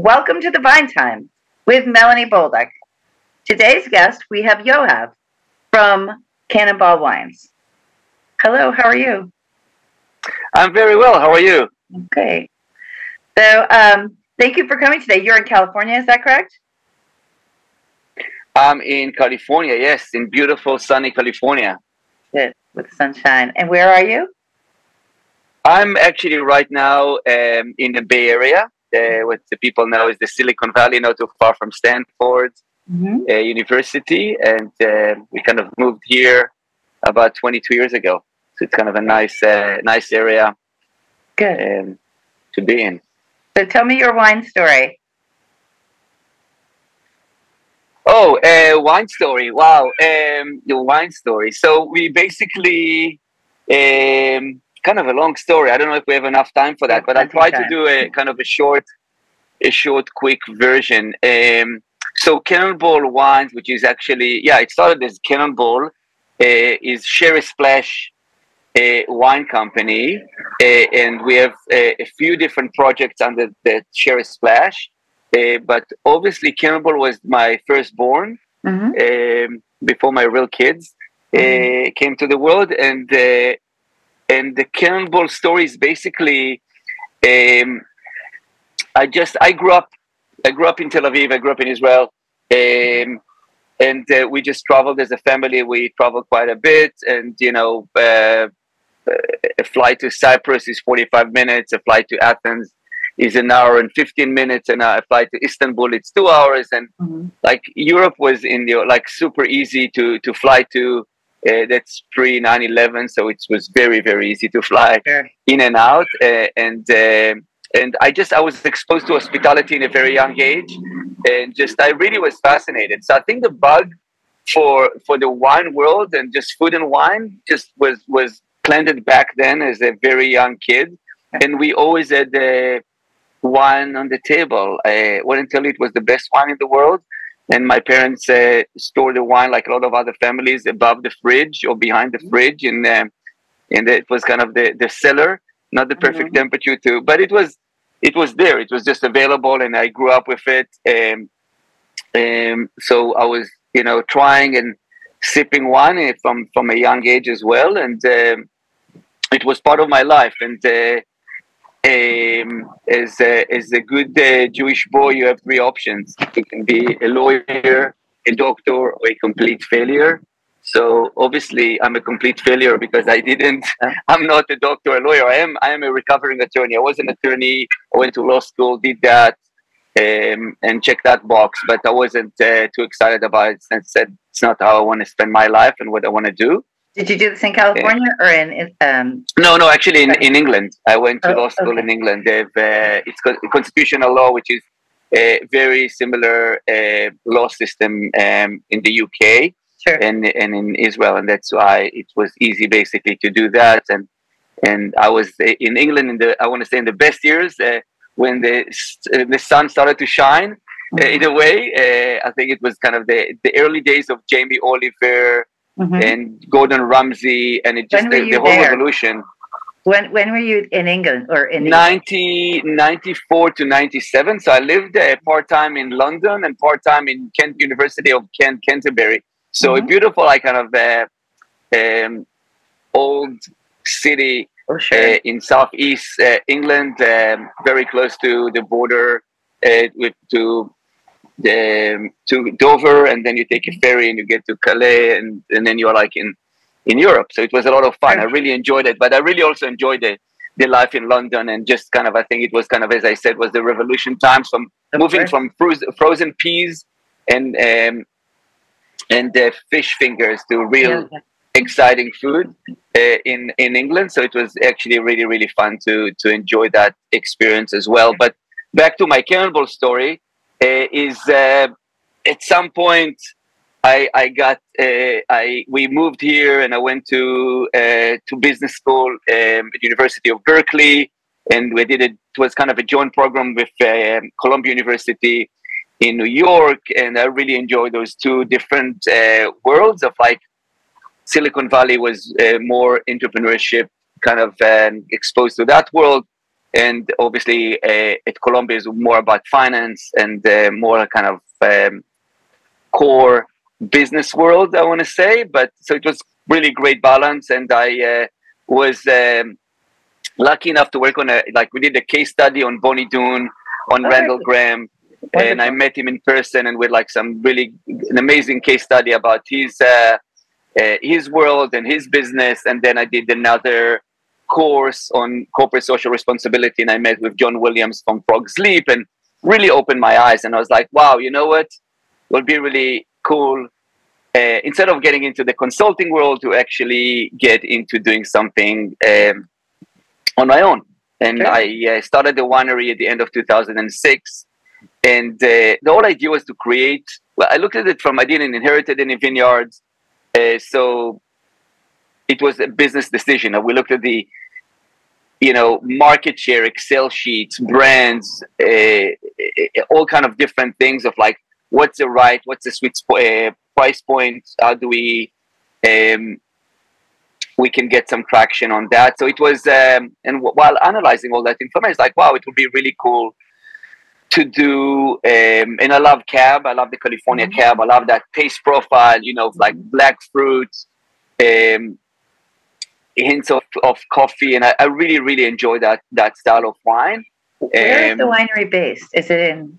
Welcome to the Vine Time with Melanie Bolduc. Today's guest, we have Yoav from Cannonball Wines. Hello, how are you? I'm very well. How are you? Okay. So, um, thank you for coming today. You're in California, is that correct? I'm in California, yes, in beautiful sunny California. Good, with sunshine. And where are you? I'm actually right now um, in the Bay Area, uh, what the people know is the Silicon Valley, not too far from Stanford mm-hmm. uh, University. And uh, we kind of moved here about 22 years ago. So it's kind of a nice, uh, nice area Good. Um, to be in. So tell me your wine story. Oh, uh, wine story. Wow. Um, the wine story. So we basically, um, kind of a long story. I don't know if we have enough time for that, but I try to do a kind of a short, a short, quick version. Um, so Cannonball Wines, which is actually, yeah, it started as Cannonball, uh, is Sherry Splash a wine company, uh, and we have uh, a few different projects under the Sherry Splash. Uh, but obviously, Cannonball was my firstborn mm-hmm. um, before my real kids mm-hmm. came to the world, and and the Cannonball story is basically, um, I just I grew up, I grew up in Tel Aviv. I grew up in Israel. Um, and uh, we just traveled as a family. We traveled quite a bit, and you know, uh, a flight to Cyprus is 45 minutes. A flight to Athens is an hour and 15 minutes, and a flight to Istanbul it's two hours. And mm-hmm. like Europe was in the like super easy to to fly to. Uh, that's pre 9/11, so it was very very easy to fly sure. in and out. Uh, and uh, and I just I was exposed to hospitality in a very young age, and just I really was fascinated. So I think the bug for for the wine world and just food and wine just was was planted back then as a very young kid, and we always had the wine on the table. I wouldn't tell you it was the best wine in the world, and my parents uh, stored the wine like a lot of other families above the fridge or behind the fridge, and uh, and it was kind of the the cellar, not the perfect mm-hmm. temperature too but it was it was there. It was just available, and I grew up with it. Um, um, so I was you know trying and sipping wine from from a young age as well, and um, it was part of my life. And uh, um, as a, as a good uh, Jewish boy, you have three options: you can be a lawyer, a doctor, or a complete failure. So obviously, I'm a complete failure because I didn't. I'm not a doctor, a lawyer. I am. I am a recovering attorney. I was an attorney. I went to law school, did that, um, and checked that box. But I wasn't uh, too excited about it and said it's not how I want to spend my life and what I want to do. Did you do this in California or in? Um, no, no, actually in, in England. I went to oh, law school okay. in England. They've, uh, it's constitutional law, which is a very similar uh, law system um, in the UK sure. and and in Israel, and that's why it was easy basically to do that. And and I was in England in the I want to say in the best years uh, when the the sun started to shine. Uh, mm-hmm. in a way, uh, I think it was kind of the the early days of Jamie Oliver mm-hmm. and Gordon Ramsay, and it just the, the, whole there? revolution. When when were you in England or in 90, 94 to 97? So I lived uh, part time in London and part time in Kent University of Kent, Canterbury. So mm-hmm. a beautiful, like kind of uh, um, old city oh, sure. uh, in southeast uh, England, um, very close to the border uh, with to the, to Dover, and then you take a ferry and you get to Calais, and, and then you're like in in Europe. So it was a lot of fun. I really enjoyed it, but I really also enjoyed the the life in London and just kind of I think it was kind of as I said was the revolution times from moving from frozen peas and um, and uh, fish fingers to real yeah. exciting food uh, in in England. So it was actually really really fun to to enjoy that experience as well. But back to my Cannonball story is uh, at some point I, I got uh, I we moved here and I went to to business school um, at University of Berkeley. And we did it, it was kind of a joint program with um, Columbia University in New York, and I really enjoyed those two different uh, worlds of like Silicon Valley was uh, more entrepreneurship, kind of um, exposed to that world, and obviously uh, at Columbia is more about finance and uh, more kind of um, core business world, I want to say. But so it was really great balance, and I uh, was um, lucky enough to work on a like we did a case study on Bonny Doon, on oh, Randall Grahm. Wonderful. And I met him in person, and with like some really an amazing case study about his uh, uh, his world and his business. And then I did another course on corporate social responsibility, and I met with John Williams from Frog's Leap, and really opened my eyes. And I was like, wow, you know what? It would be really cool uh, instead of getting into the consulting world to actually get into doing something um, on my own. And okay. I uh, started the winery at the end of 2006. And uh, the whole idea was to create, well, I looked at it from, I didn't inherit any vineyards. Uh, so it was a business decision. We looked at the, you know, market share, Excel sheets, brands, uh, all kind of different things of like, what's the right, what's the sweet uh, price point? How do we, um, we can get some traction on that. So it was, um, and w- while analyzing all that information, it's like, wow, it would be really cool to do. Um, and I love cab. I love the California mm-hmm. cab. I love that taste profile. You know, like black fruit, um, hints of, of coffee, and I, I really really enjoy that that style of wine. Where um, is the winery based? Is it in?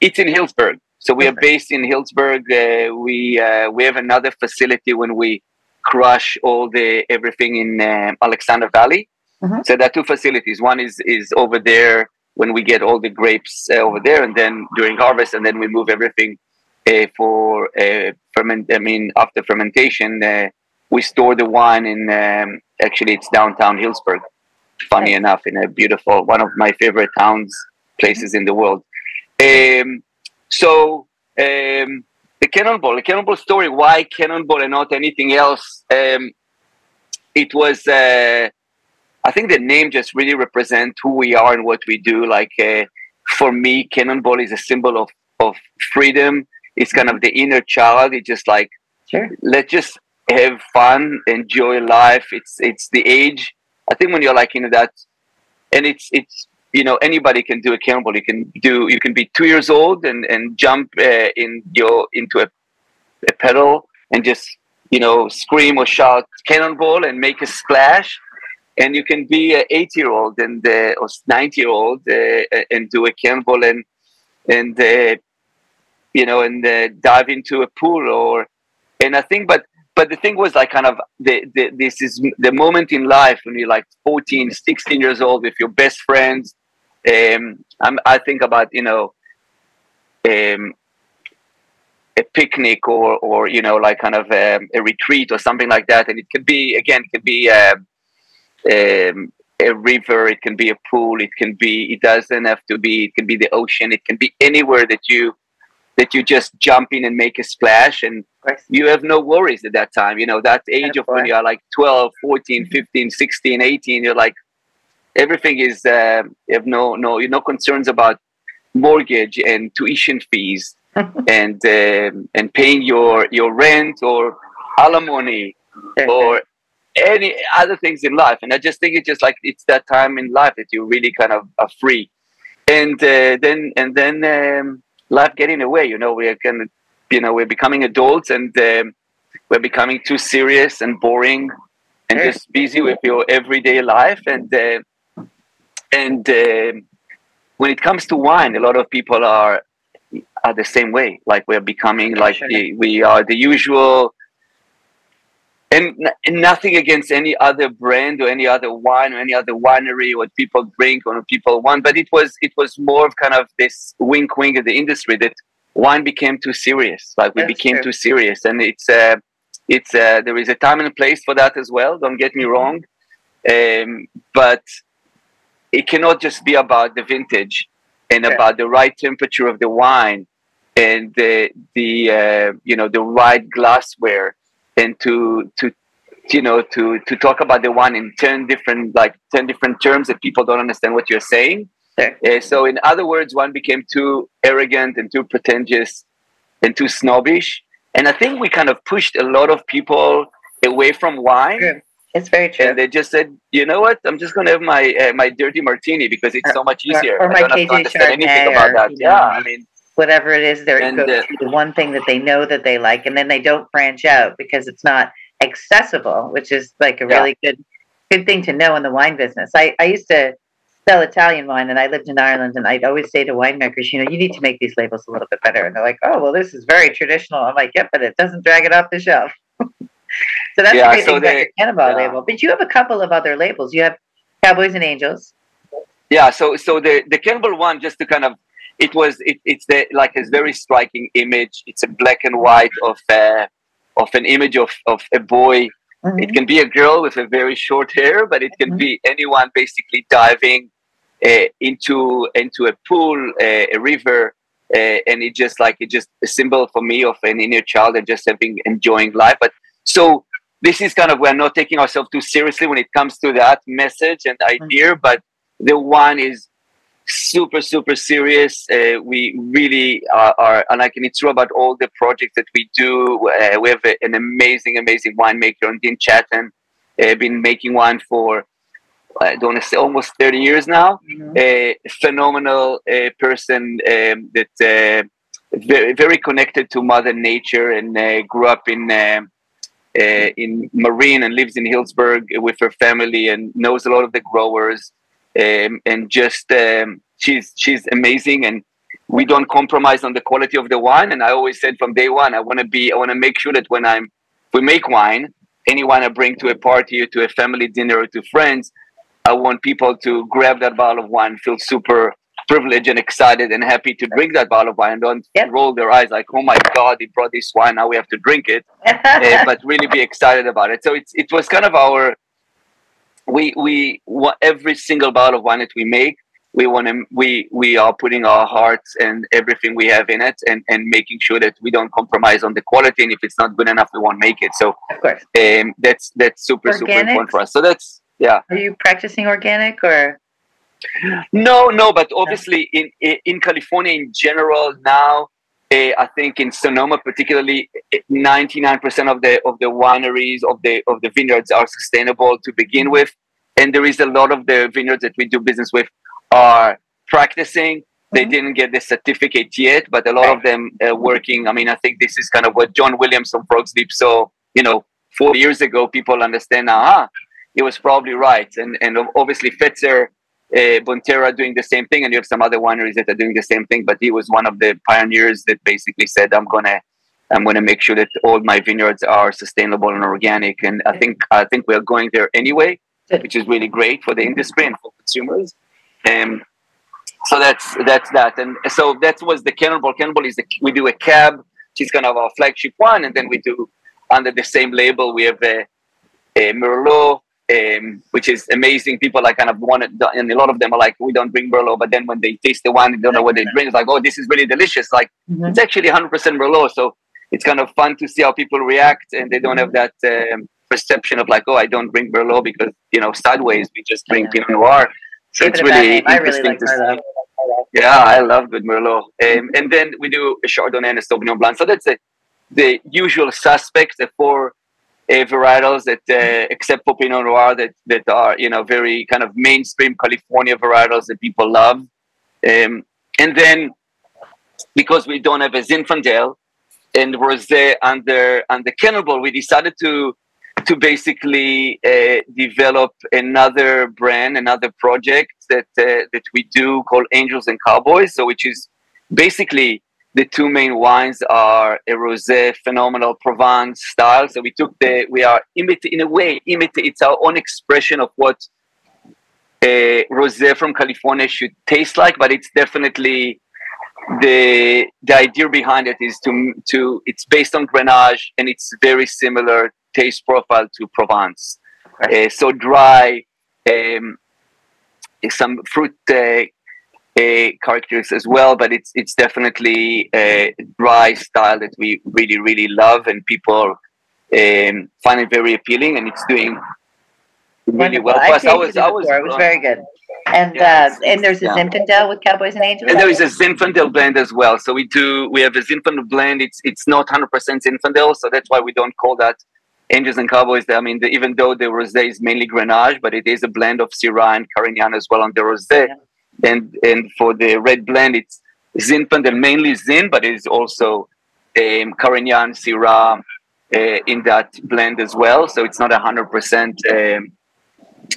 It's in Healdsburg. So we are based in Healdsburg. Uh, we uh, we have another facility when we crush all the everything in uh, Alexander Valley. Mm-hmm. So there are two facilities. One is is over there when we get all the grapes uh, over there, and then during harvest, and then we move everything uh, for uh, ferment. I mean, after fermentation, uh, we store the wine in. Um, actually, it's downtown Healdsburg. Funny enough, in a beautiful one of my favorite towns places in the world. Um, so um, the Cannonball, the Cannonball story. Why Cannonball and not anything else? Um, it was. Uh, I think the name just really represents who we are and what we do. Like uh, for me, Cannonball is a symbol of of freedom. It's kind of the inner child. It's just like sure. let's just have fun, enjoy life. It's it's the age. I think when you're like in that, and it's it's you know anybody can do a cannonball you can do you can be two years old and and jump uh, in your into a, a pedal and just you know scream or shout cannonball and make a splash and you can be an eight year old and uh, or 90 year old uh, and do a cannonball and and uh, you know and uh, dive into a pool or and i think but but the thing was like kind of the, the this is the moment in life when you're like 14 16 years old with your best friends um, i think about you know um, a picnic or or you know like kind of a, um, a, retreat or something like that, and it could be again it could be a, um, um, a river, it can be a pool, it can be it doesn't have to be it can be the ocean, it can be anywhere that you that you just jump in and make a splash. And you have no worries at that time. You know that age of when you're like 12 14 15 16 18 you're like everything is uh, you have no no you no concerns about mortgage and tuition fees and um, and paying your your rent or alimony or any other things in life. And i just think it's just like it's that time in life that you really kind of are free. And uh, then and then um, life getting away you know we're kind of you know we're becoming adults and um, we're becoming too serious and boring and just busy with your everyday life and uh, and uh, when it comes to wine, a lot of people are are the same way. Like we're becoming like the, we are the usual. And, and nothing against any other brand or any other wine or any other winery what people drink or people want, but it was it was more of kind of this wink wink of the industry that wine became too serious. Like we That's became too serious, and it's uh, it's uh, there is a time and a place for that as well. Don't get me mm-hmm. wrong, um, but it cannot just be about the vintage and yeah. about the right temperature of the wine and the the uh, you know the right glassware and to to you know to to talk about the wine in 10 different like 10 different terms that people don't understand what you're saying. Uh, so in other words one became too arrogant and too pretentious and too snobbish and i think we kind of pushed a lot of people away from wine It's very true. And they just said, you know what? I'm just going to have my uh, my dirty martini because it's so much easier. Or, or my I don't KJ have anything about that. yeah, know, I mean, whatever it is, they're and, uh, the one thing that they know that they like, and then they don't branch out because it's not accessible, which is like a yeah. really good good thing to know in the wine business. I, I used to sell Italian wine and I lived in Ireland and I'd always say to winemakers, you know, you need to make these labels a little bit better. And they're like, oh, well, this is very traditional. I'm like, yeah, but it doesn't drag it off the shelf. so that's yeah, the great so thing they, about Cannonball yeah. label. But you have a couple of other labels. You have Cowboys and Angels. Yeah, so so the the Cannonball one, just to kind of, it was it, it's the like a very striking image. It's a black and white of uh, of an image of of a boy. Mm-hmm. It can be a girl with a very short hair, but it can mm-hmm. be anyone basically diving into into a pool, uh, a river, uh, and it just like it just a symbol for me of an inner child and just having enjoying life. But so this is kind of we're not taking ourselves too seriously when it comes to that message and idea, mm-hmm. but the one is super super serious uh, we really are, are, and i can it's true about all the projects that we do uh, we have a, an amazing amazing winemaker on dean chatham uh, been making wine for I don't want to say almost 30 years now. Mm-hmm. A phenomenal uh, person um, that uh, very, very connected to Mother Nature and uh, grew up in um, uh, in Marin and lives in Healdsburg with her family and knows a lot of the growers. Um, and just um, she's she's amazing and we don't compromise on the quality of the wine. And I always said from day one, I want to be I want to make sure that when I'm we make wine, anyone I bring to a party or to a family dinner or to friends, I want people to grab that bottle of wine, feel super privileged and excited and happy to drink that bottle of wine and don't yep. roll their eyes like, oh my God, he brought this wine, now we have to drink it. uh, but really be excited about it. So it's, it was kind of our, we, we, every single bottle of wine that we make, we want to, we, we are putting our hearts and everything we have in it and, and making sure that we don't compromise on the quality. And if it's not good enough, we won't make it. So of course. Um, that's, that's super, Organic? super important for us. So that's, yeah are you practicing organic or no no but obviously in in california in general now uh, I think in Sonoma, particularly, 99% of the of the wineries of the of the vineyards are sustainable to begin with, and there is a lot of the vineyards that we do business with are practicing. They mm-hmm. didn't get the certificate yet, but a lot of them are working. I mean, I think this is kind of what John Williams from Frog's Leap saw. You know, four years ago, people understand now. He was probably right. And and obviously Fetzer, uh, Bonterra doing the same thing, and you have some other wineries that are doing the same thing. But he was one of the pioneers that basically said, "I'm gonna." I'm going to make sure that all my vineyards are sustainable and organic, and I think I think we are going there anyway, which is really great for the industry and for consumers. And so that's that's that, and so that was the Cannonball. Cannonball is the, we do a cab, which is kind of our flagship one, and then we do under the same label we have a, a Merlot, um, which is amazing. People like kind of want it, and a lot of them are like, we don't drink Merlot, but then when they taste the wine, they don't know what they drink. It's like, oh, this is really delicious. Like mm-hmm. it's actually 100% Merlot, so it's kind of fun to see how people react, and they don't have that um, perception of like, oh, I don't drink Merlot because you know sideways we just drink Pinot Noir. So it's really interesting really like to see. Yeah, I love good Merlot. Um, and then we do a Chardonnay and a Sauvignon Blanc. So that's a, the usual suspects, the four varietals that, uh, except for Pinot Noir, that that are you know very kind of mainstream California varietals that people love. Um, and then because we don't have a Zinfandel and Rosé under under Cannonball, we decided to to basically uh, develop another brand, another project that uh, that we do called Angels and Cowboys. So, which is basically the two main wines are a rosé phenomenal provence style. So we took the we are imitating in a way imitate it's our own expression of what a rosé from california should taste like but it's definitely the the idea behind it is to to it's based on grenache and it's very similar taste profile to provence. Uh, so dry um, some fruit uh, characters as well, but it's it's definitely a dry style that we really really love, and people um, find it very appealing, and it's doing really well. I, I was, I was, it was very good. And uh, and there's a yeah. Zinfandel with Cowboys and Angels. And there is a Zinfandel blend as well. So we do we have a Zinfandel blend. It's it's not 100% Zinfandel, so that's why we don't call that Angels and Cowboys. I mean, the, even though the rosé is mainly Grenache, but it is a blend of Syrah and Carignan as well on the rosé. Yeah. And and for the red blend, it's Zinfandel, mainly Zin, but it is also um, Carignan, Syrah uh, in that blend as well. So it's not hundred percent um,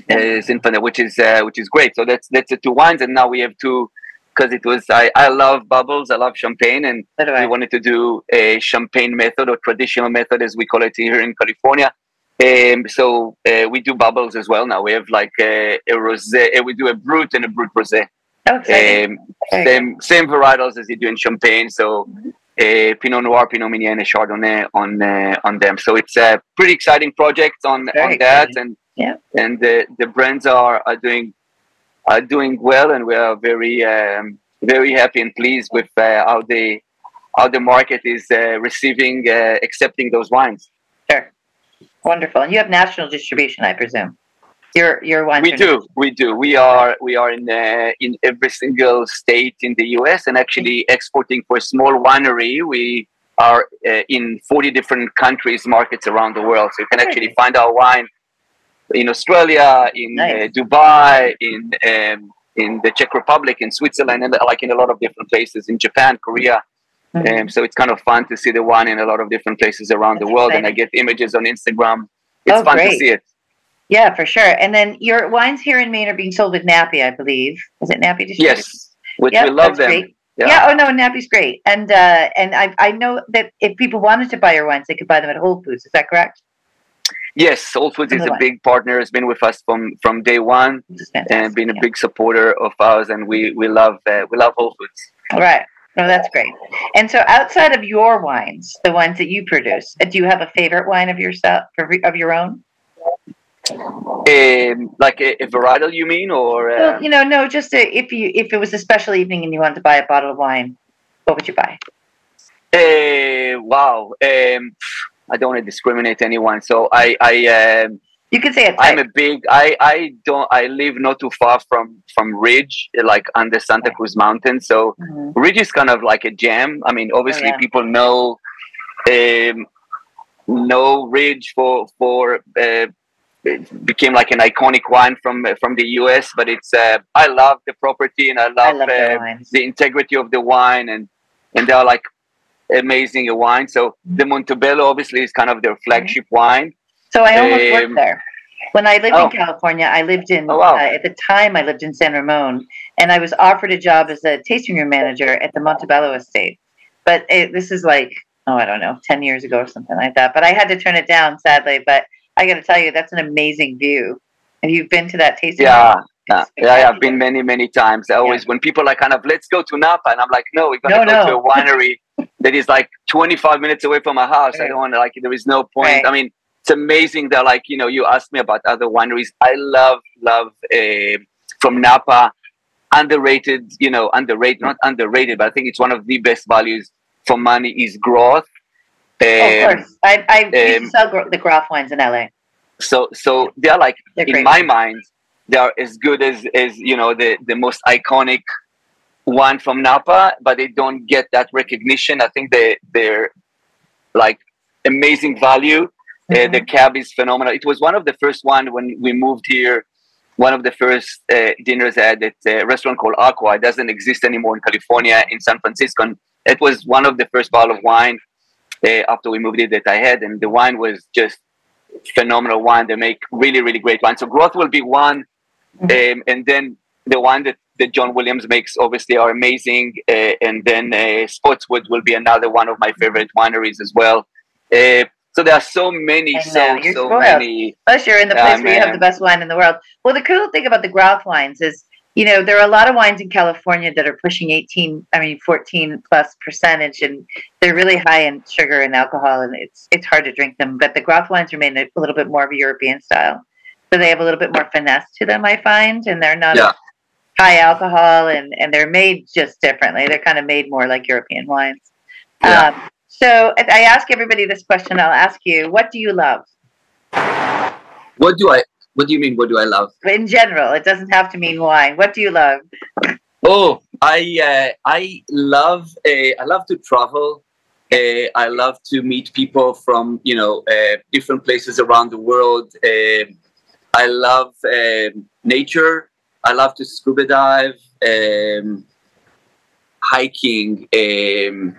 uh, Zinfandel, which is uh, which is great. So that's that's the two wines, and now we have two because it was I, I love bubbles, I love champagne, and we wanted to do a champagne method or traditional method as we call it here in California. Um, so uh, we do bubbles as well now. We have like a, a rosé, uh, we do a brut and a brut rosé. Okay. Um, same same varietals as you do in champagne. So uh, Pinot Noir, Pinot Meunier, and Chardonnay on uh, on them. So it's a pretty exciting project on Very on that, and yeah. and the the brands are are doing are doing well, and we are very um, very happy and pleased with uh, how the how the market is uh, receiving uh, accepting those wines. Sure, wonderful. And you have national distribution, I presume. Your your wines. We do, we do. We are we are in uh, in every single state in the U.S. and actually exporting for a small winery. We are uh, in 40 different countries, markets around the world. So you can actually find our wine in Australia, in uh, nice. uh, Dubai, in um, in the Czech Republic, in Switzerland, and like in a lot of different places in Japan, Korea. Mm-hmm. Um, so it's kind of fun to see the wine in a lot of different places around That's the world, exciting. and I get images on Instagram. It's oh, fun great. to see it. Yeah, for sure. And then your wines here in Maine are being sold with Nappi, I believe. Is it Nappi? Yes, which yep, we love them. Great. Yeah. yeah. Oh no, Nappi's great. And uh, and I I know that if people wanted to buy your wines, they could buy them at Whole Foods. Is that correct? Yes, Whole Foods is a big partner. Has been with us from from day one, and been a yeah. big supporter of ours. And we we love uh, we love Whole Foods. All right. No, that's great. And so, outside of your wines, the ones that you produce, do you have a favorite wine of yourself of your own? Um, like a, a, varietal, you mean, or uh... well, you know, no, just a, if you if it was a special evening and you wanted to buy a bottle of wine, what would you buy? Uh, wow. Um, I don't want to discriminate anyone. So I, I, um, you can say it. I'm a big. I, I don't. I live not too far from from Ridge, like under Santa Cruz Mountain. So mm-hmm. Ridge is kind of like a gem. I mean, obviously oh, yeah. people know, um, know Ridge for for. Uh, became like an iconic wine from from the US, but it's uh, I love the property and I love, I love uh, the integrity of the wine and and they are like amazing wine. So the Montebello obviously is kind of their flagship mm-hmm. wine. So I almost um, worked there. When I lived oh. in California, I lived in, oh, wow. uh, at the time, I lived in San Ramon, and I was offered a job as a tasting room manager at the Montebello estate. But it, this is like, oh, I don't know, 10 years ago or something like that. But I had to turn it down, sadly. But I got to tell you, that's an amazing view. Have you been to that tasting yeah. room? Yeah, yeah, I've been many, many times. I always, yeah. when people are kind of, let's go to Napa, and I'm like, no, we're gonna no, go no. to a winery that is like 25 minutes away from my house. Right. I don't want to like. There is no point. Right. I mean, it's amazing that like you know you asked me about other wineries. I love love uh, from Napa, underrated. You know, underrated, not underrated, but I think it's one of the best values for money is Groth. Um, oh, of course, I I um, used to um, sell the Groth wines in LA. So so they're like they're in my mind they are as good as as you know the the most iconic one from Napa, but they don't get that recognition. I think they they're like amazing value. Uh, mm-hmm. Uh, the cab is phenomenal. It was one of the first one when we moved here. One of the first uh, dinners at a restaurant called Aqua. It doesn't exist anymore in California, in San Francisco. And it was one of the first bottle of wine uh, after we moved it that I had, and the wine was just phenomenal wine. They make really, really great wine. So Groth will be one, mm-hmm. um, and then the one that that John Williams makes obviously are amazing. Uh, and then uh, Spottswoode will be another one of my favorite wineries as well. Uh, so there are so many, so so spoiled. many. Plus, you're in the place where you have the best wine in the world. Well, the cool thing about the Groth wines is, you know, there are a lot of wines in California that are pushing 18, I mean, 14 plus percentage, and they're really high in sugar and alcohol, and it's it's hard to drink them. But the Groth wines remain a little bit more of a European style, so they have a little bit more finesse to them, I find, and they're not. Yeah high alcohol and, and they're made just differently. They're kind of made more like European wines. Yeah. Um, so I ask everybody this question. I'll ask you, what do you love? What do I? What do you mean? What do I love? In general, it doesn't have to mean wine. What do you love? Oh, I uh, I love uh, I love to travel. Uh, I love to meet people from you know uh, different places around the world. Uh, I love um, nature. I love to scuba dive, um, hiking, um,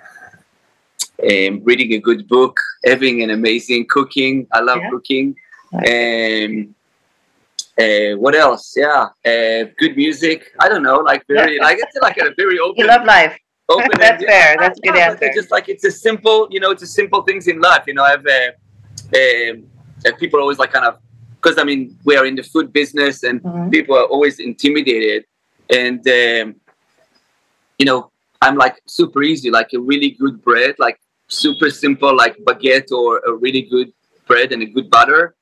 um, reading a good book, having an amazing cooking. I love yeah. cooking. Um, uh, what else? Yeah, uh, good music. I don't know, like very, like it's like a very open. You love life. Open That's fair. That's a good yeah, answer. Just like it's a simple, you know, it's a simple things in life. You know, I've uh, um, uh, people always like kind of because I mean we are in the food business and mm-hmm. people are always intimidated, and um, you know, I'm like super easy, like a really good bread, like super simple, like baguette or a really good bread and a good butter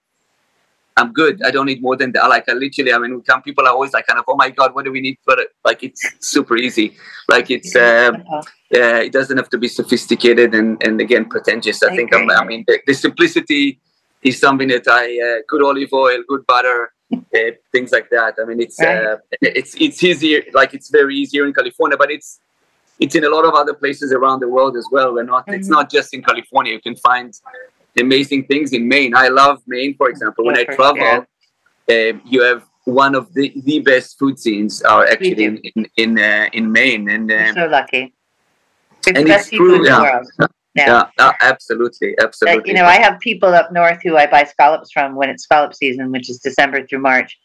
I'm good. I don't need more than that. Like I literally, I mean, some people are always like kind of, oh my god, what do we need for it? Like it's super easy. Like it's, uh, yeah, it doesn't have to be sophisticated and and again pretentious. I, I think I'm, i mean the, the, simplicity is something that I uh, good olive oil, good butter, uh, things like that. I mean, it's right. uh, it's it's easier. Like it's very easier in California, but it's it's in a lot of other places around the world as well. We're not. Mm-hmm. It's not just in California. You can find amazing things in Maine. I love Maine, for example. When I travel, uh, you have one of the, the best food scenes are actually in in in, uh, in Maine, and uh, so lucky. It's and it's true, yeah. Yeah, yeah absolutely, absolutely. you know, I have people up north who I buy scallops from when it's scallop season, which is December through March,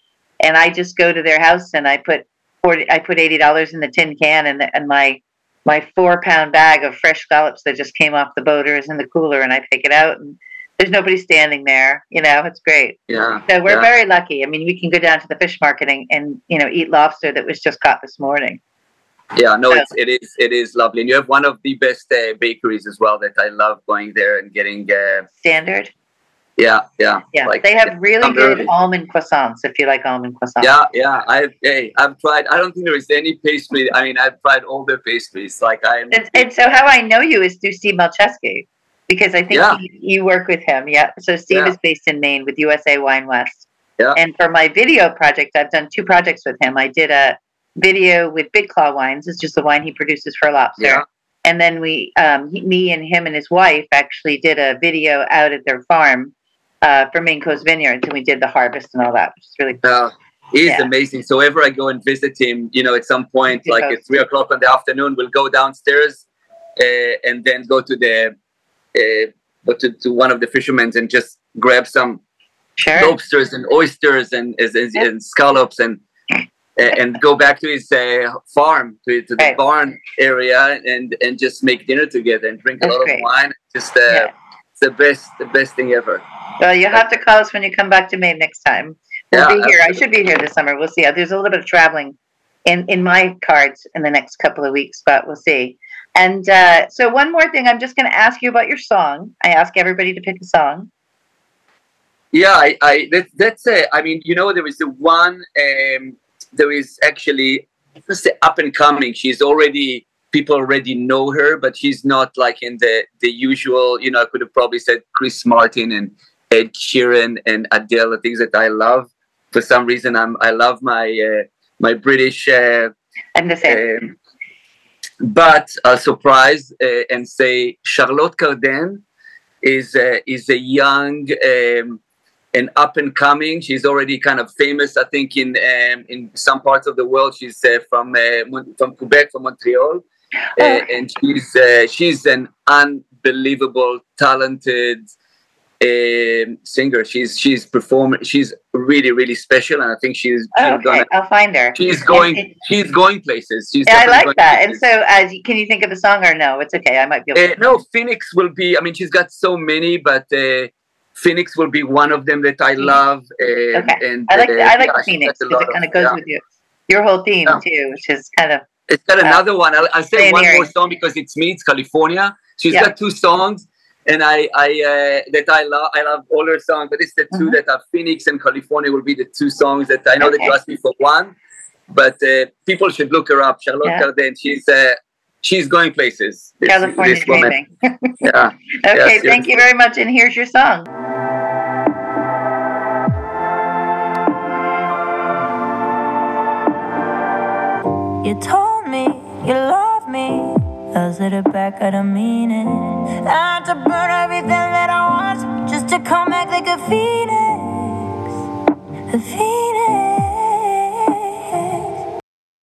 and I just go to their house and I put forty, I put eighty dollars in the tin can, and and my my four pound bag of fresh scallops that just came off the boater is in the cooler and I take it out and there's nobody standing there. You know, it's great. Yeah. So we're yeah. very lucky. I mean, we can go down to the fish market and, and you know, eat lobster that was just caught this morning. Yeah, no, so. it's, it is it is lovely, and you have one of the best uh, bakeries as well. That I love going there and getting uh, standard. Yeah, yeah. Yeah, like, they have really good early. almond croissants. If you like almond croissants. Yeah, yeah. I've hey, I've tried. I don't think there is any pastry. I mean, I've tried all their pastries. Like I. And, and so how I know you is through Steve Melchiskey, because I think yeah. he, you work with him. Yeah. So Steve yeah. is based in Maine with USA Wine West. Yeah. And for my video project, I've done two projects with him. I did a video with Big Claw Wines. It's just the wine he produces for lobster. Yeah. And then we, um, he, me and him and his wife actually did a video out at their farm uh, for Maine Coast Vineyards, and we did the harvest and all that, which is really cool. Uh, he's yeah. amazing. So whenever I go and visit him, you know, at some point, like at three o'clock in the afternoon, we'll go downstairs uh, and then go to the uh, go to, to one of the fishermen and just grab some sure. lobsters and oysters and, and, and scallops and and go back to his uh, farm to, to the right. barn area and and just make dinner together and drink a That's lot great. of wine. Just uh, yeah. it's the best the best thing ever. Well, you'll have to call us when you come back to Maine next time. We'll yeah, be here. Absolutely. I should be here this summer. We'll see. There's a little bit of traveling in in my cards in the next couple of weeks, but we'll see. And uh, so, one more thing, I'm just going to ask you about your song. I ask everybody to pick a song. Yeah, I, I that, that's it. I mean, you know, there is the one. Um, there is actually let's say up and coming. She's already people already know her, but she's not like in the the usual. You know, I could have probably said Chris Martin and Ed Sheeran and Adele, things that I love. For some reason, I'm I love my uh, my British. Uh, I'm the same. Um, but I'll surprise uh, and say Charlotte Cardin is uh, is a young um, and up and coming. She's already kind of famous, I think, in um, in some parts of the world. She's uh, from uh, from Quebec, from Montreal, uh, oh. and she's uh, she's an unbelievable, talented um, singer. She's she's performing. She's really really special, and I think she's. oh, okay, gonna, I'll find her. She's going. she's going places. She's yeah, I like that. And so, as can you think of a song or no? It's okay. I might be. Able uh, no, Phoenix will be. I mean, she's got so many, but. Uh, Phoenix will be one of them that I love. Uh, okay. And, I like uh, I like yeah, Phoenix because it kind of goes yeah. with you, your whole theme yeah. too, which is kind of. It's got another one. I'll, I'll say one more song because it's me. It's California. She's got two songs and I, I uh, that I love. I love all her songs, but it's the 2 mm-hmm. that are Phoenix and California will be the two songs that I know okay. that you asked me for one, but uh, people should look her up. Charlotte yeah. Cardin. She's uh, she's going places. This, California this dreaming. yeah. okay. Yes, thank yes. you very much, and here's your song. You told me you love me Those are the back, I don't mean. I had to burn everything that I want just to come back like a phoenix. A phoenix.